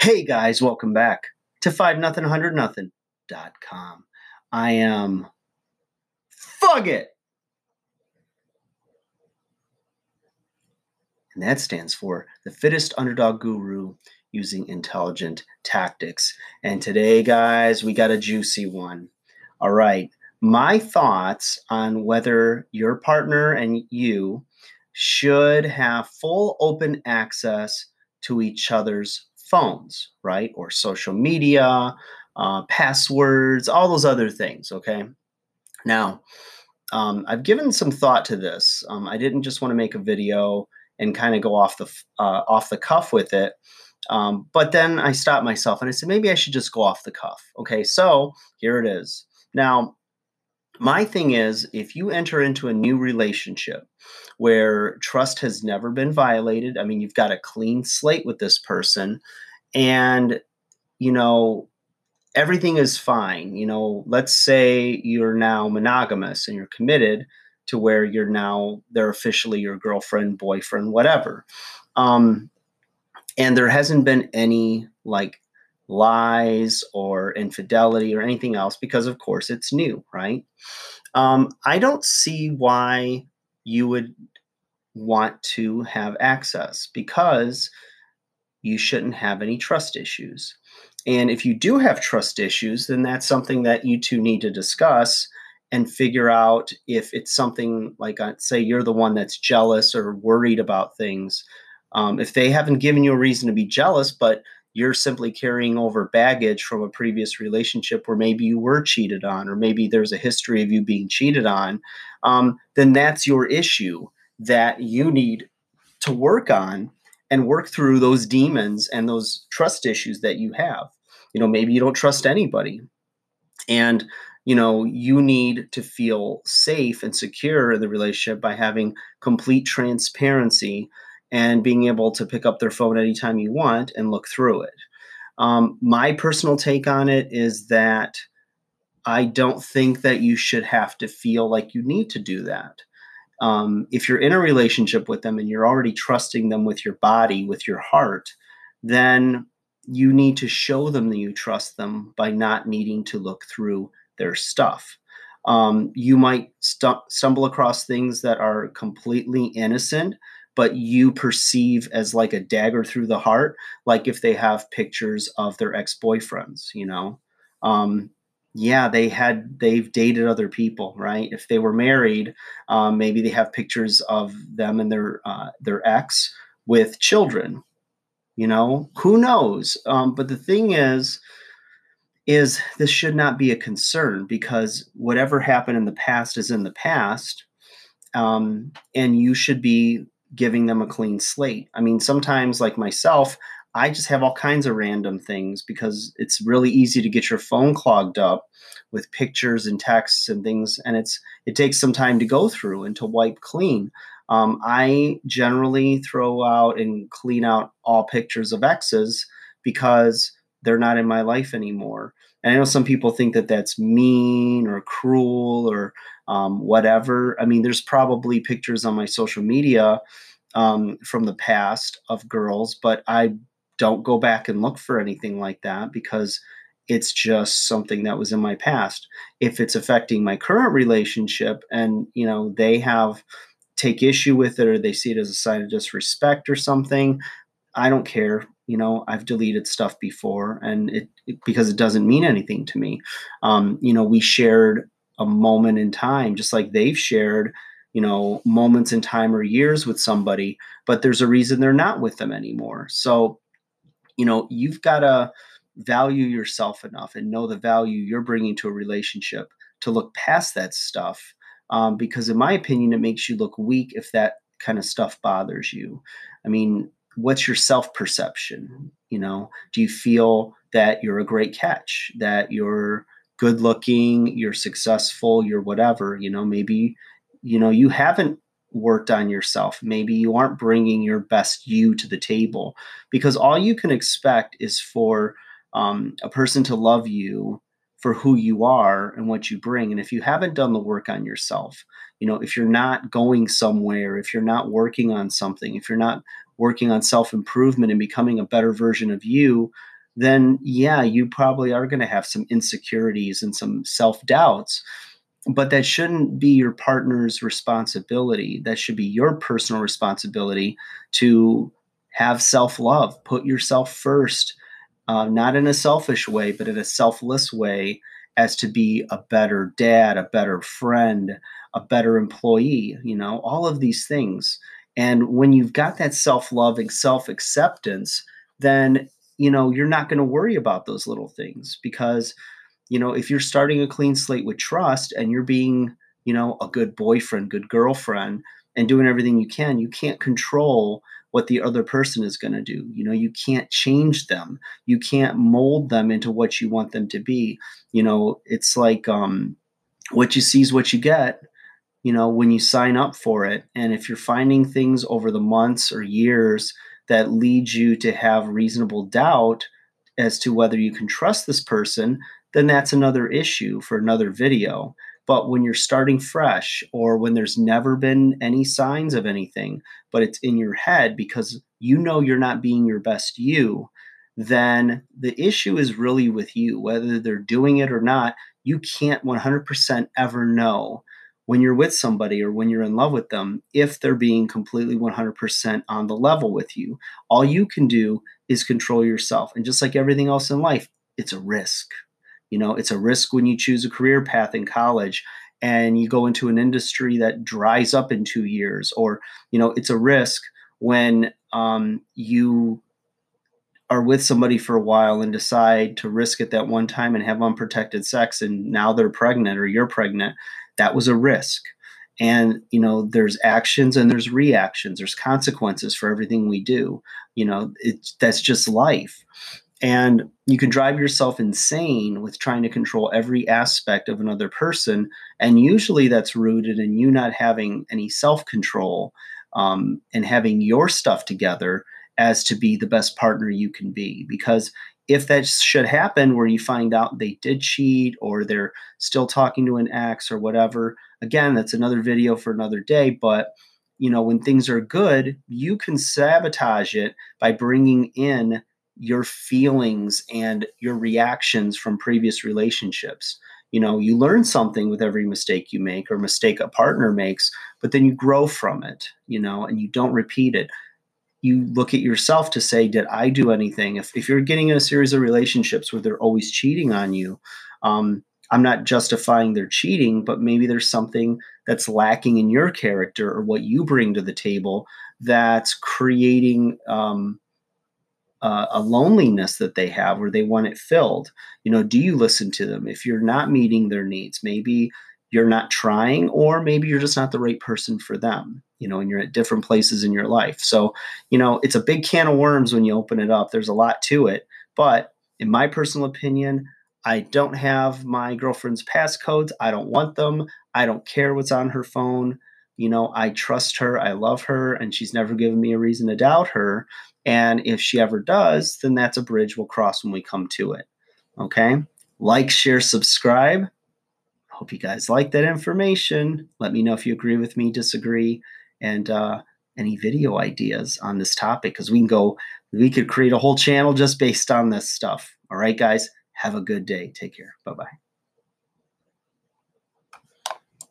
Hey guys, welcome back to 5 nothing 100 nothing dot com. I am FUGIT. And that stands for the fittest underdog guru using intelligent tactics. And today, guys, we got a juicy one. All right. My thoughts on whether your partner and you should have full open access to each other's phones, right? Or social media, uh, passwords, all those other things, okay? Now, um, I've given some thought to this. Um, I didn't just want to make a video and kind of go off the uh, off the cuff with it. Um, but then I stopped myself and I said maybe I should just go off the cuff. Okay, so here it is. Now, my thing is if you enter into a new relationship where trust has never been violated, I mean, you've got a clean slate with this person, and you know, everything is fine. You know, let's say you're now monogamous and you're committed to where you're now they're officially your girlfriend, boyfriend, whatever. Um, and there hasn't been any like lies or infidelity or anything else because of course it's new right? Um, i don't see why you would want to have access because you shouldn't have any trust issues. And if you do have trust issues then that's something that you two need to discuss and figure out if it's something like uh, say you're the one that's jealous or worried about things. Um, if they haven't given you a reason to be jealous but you're simply carrying over baggage from a previous relationship where maybe you were cheated on, or maybe there's a history of you being cheated on, um, then that's your issue that you need to work on and work through those demons and those trust issues that you have. You know, maybe you don't trust anybody. And you know you need to feel safe and secure in the relationship by having complete transparency and being able to pick up their phone anytime you want and look through it. Um, my personal take on it is that I don't think that you should have to feel like you need to do that. Um, if you're in a relationship with them and you're already trusting them with your body, with your heart, then you need to show them that you trust them by not needing to look through their stuff. Um, you might st- stumble across things that are completely innocent but you perceive as like a dagger through the heart, like if they have pictures of their ex boyfriends, you know. Um, yeah, they had they've dated other people, right? If they were married, um, maybe they have pictures of them and their uh, their ex with children. You know, who knows? Um, but the thing is, is this should not be a concern because whatever happened in the past is in the past, um, and you should be giving them a clean slate. I mean, sometimes, like myself, I just have all kinds of random things because it's really easy to get your phone clogged up with pictures and texts and things, and it's it takes some time to go through and to wipe clean. Um, I generally throw out and clean out all pictures of exes because they're not in my life anymore. And I know some people think that that's mean or cruel or um, whatever. I mean, there's probably pictures on my social media um, from the past of girls, but I don't go back and look for anything like that because it's just something that was in my past. If it's affecting my current relationship and, you know, they have take issue with it or they see it as a sign of disrespect or something, I don't care. You know, I've deleted stuff before and it, it because it doesn't mean anything to me. Um, you know, we shared a moment in time, just like they've shared, you know, moments in time or years with somebody, but there's a reason they're not with them anymore. So, you know, you've got to value yourself enough and know the value you're bringing to a relationship to look past that stuff. Um, because, in my opinion, it makes you look weak if that kind of stuff bothers you. I mean, what's your self perception? You know, do you feel that you're a great catch, that you're good looking, you're successful, you're whatever, you know, maybe, you know, you haven't worked on yourself. Maybe you aren't bringing your best you to the table because all you can expect is for um, a person to love you for who you are and what you bring. And if you haven't done the work on yourself, you know, if you're not going somewhere, if you're not working on something, if you're not working on self improvement and becoming a better version of you, then yeah, you probably are going to have some insecurities and some self doubts. But that shouldn't be your partner's responsibility. That should be your personal responsibility to have self love, put yourself first, uh, not in a selfish way, but in a selfless way, as to be a better dad, a better friend, a better employee, you know, all of these things. And when you've got that self loving, self acceptance, then, you know, you're not going to worry about those little things because, you know, if you're starting a clean slate with trust and you're being, you know, a good boyfriend, good girlfriend, and doing everything you can, you can't control what the other person is going to do. You know, you can't change them. You can't mold them into what you want them to be. You know, it's like um, what you see is what you get you know, when you sign up for it. And if you're finding things over the months or years that lead you to have reasonable doubt as to whether you can trust this person, then that's another issue for another video. But when you're starting fresh or when there's never been any signs of anything, but it's in your head because you know you're not being your best you, then the issue is really with you. Whether they're doing it or not, you can't 100% ever know when you're with somebody or when you're in love with them if they're being completely 100% on the level with you. All you can do is control yourself. And just like everything else in life, it's a risk. You know, it's a risk when you choose a career path in college and you go into an industry that dries up in two years, or, you know, it's a risk when um, you are with somebody for a while and decide to risk it that one time and have unprotected sex and now they're pregnant or you're pregnant that was a risk. And you know there's actions and there's reactions. There's consequences for everything we do. You know it's that's just life. And you can drive yourself insane with trying to control every aspect of another person. And usually that's rooted in you not having any self-control um, and having your stuff together as to be the best partner you can be. Because if that should happen where you find out they did cheat or they're still talking to an ex or whatever again that's another video for another day but you know when things are good you can sabotage it by bringing in your feelings and your reactions from previous relationships. You know you learn something with every mistake you make or mistake a partner makes but then you grow from it you know and you don't repeat it you look at yourself to say, did I do anything? If, if you're getting in a series of relationships where they're always cheating on you, um, I'm not justifying their cheating, but maybe there's something that's lacking in your character or what you bring to the table that's creating um, uh, a loneliness that they have where they want it filled. You know, do you listen to them? If you're not meeting their needs, maybe you're not trying, or maybe you're just not the right person for them you know, and you're at different places in your life. So, you know, it's a big can of worms when you open it up. There's a lot to it. But in my personal opinion, I don't have my girlfriend's passcodes. I don't want them. I don't care what's on her phone. You know, I trust her. I love her. And she's never given me a reason to doubt her. And if she ever does, then that's a bridge we'll cross when we come to it. Okay. Like, share, subscribe. Hope you guys like that information. Let me know if you agree with me, disagree and uh, any video ideas on this topic because we can go, we could create a whole channel just based on this stuff. All right, guys, have a good day. Take care. Bye bye.